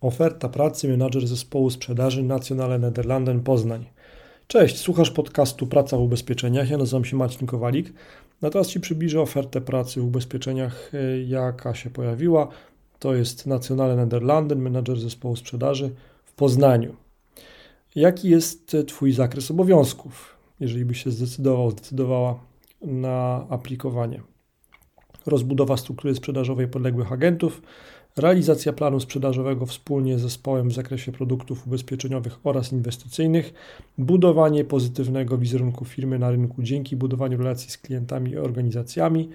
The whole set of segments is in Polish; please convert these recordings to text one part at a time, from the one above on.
Oferta pracy menadżer zespołu sprzedaży Nacjonale Nederlanden Poznań. Cześć, słuchasz podcastu Praca w ubezpieczeniach. Ja nazywam się Marcin Kowalik. Na teraz Ci przybliżę ofertę pracy w ubezpieczeniach, e, jaka się pojawiła. To jest Nacjonale Nederlanden, menadżer zespołu sprzedaży w Poznaniu. Jaki jest Twój zakres obowiązków, jeżeli byś się zdecydował, zdecydowała na aplikowanie? Rozbudowa struktury sprzedażowej podległych agentów, realizacja planu sprzedażowego wspólnie z zespołem w zakresie produktów ubezpieczeniowych oraz inwestycyjnych, budowanie pozytywnego wizerunku firmy na rynku dzięki budowaniu relacji z klientami i organizacjami,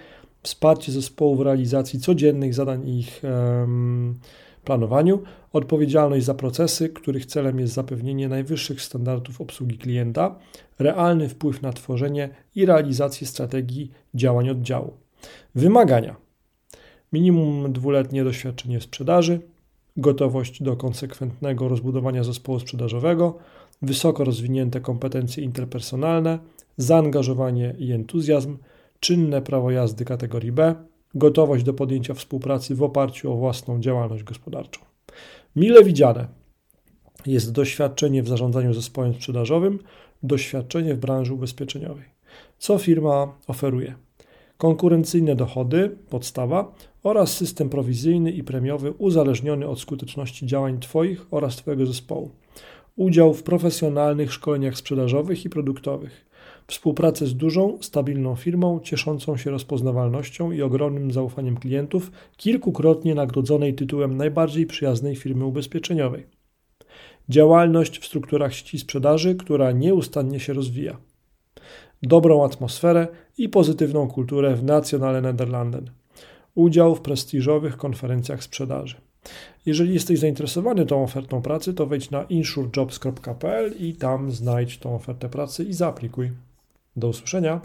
wsparcie zespołu w realizacji codziennych zadań i ich um, planowaniu, odpowiedzialność za procesy, których celem jest zapewnienie najwyższych standardów obsługi klienta, realny wpływ na tworzenie i realizację strategii działań oddziału. Wymagania minimum dwuletnie doświadczenie sprzedaży, gotowość do konsekwentnego rozbudowania zespołu sprzedażowego, wysoko rozwinięte kompetencje interpersonalne, zaangażowanie i entuzjazm, czynne prawo jazdy kategorii B, gotowość do podjęcia współpracy w oparciu o własną działalność gospodarczą. Mile widziane jest doświadczenie w zarządzaniu zespołem sprzedażowym, doświadczenie w branży ubezpieczeniowej. Co firma oferuje? Konkurencyjne dochody, podstawa, oraz system prowizyjny i premiowy uzależniony od skuteczności działań Twoich oraz Twojego zespołu. Udział w profesjonalnych szkoleniach sprzedażowych i produktowych. Współpracę z dużą, stabilną firmą, cieszącą się rozpoznawalnością i ogromnym zaufaniem klientów, kilkukrotnie nagrodzonej tytułem najbardziej przyjaznej firmy ubezpieczeniowej. Działalność w strukturach sieci sprzedaży, która nieustannie się rozwija dobrą atmosferę i pozytywną kulturę w Nationale Nederlanden. Udział w prestiżowych konferencjach sprzedaży. Jeżeli jesteś zainteresowany tą ofertą pracy, to wejdź na insurejobs.pl i tam znajdź tą ofertę pracy i zaaplikuj. Do usłyszenia.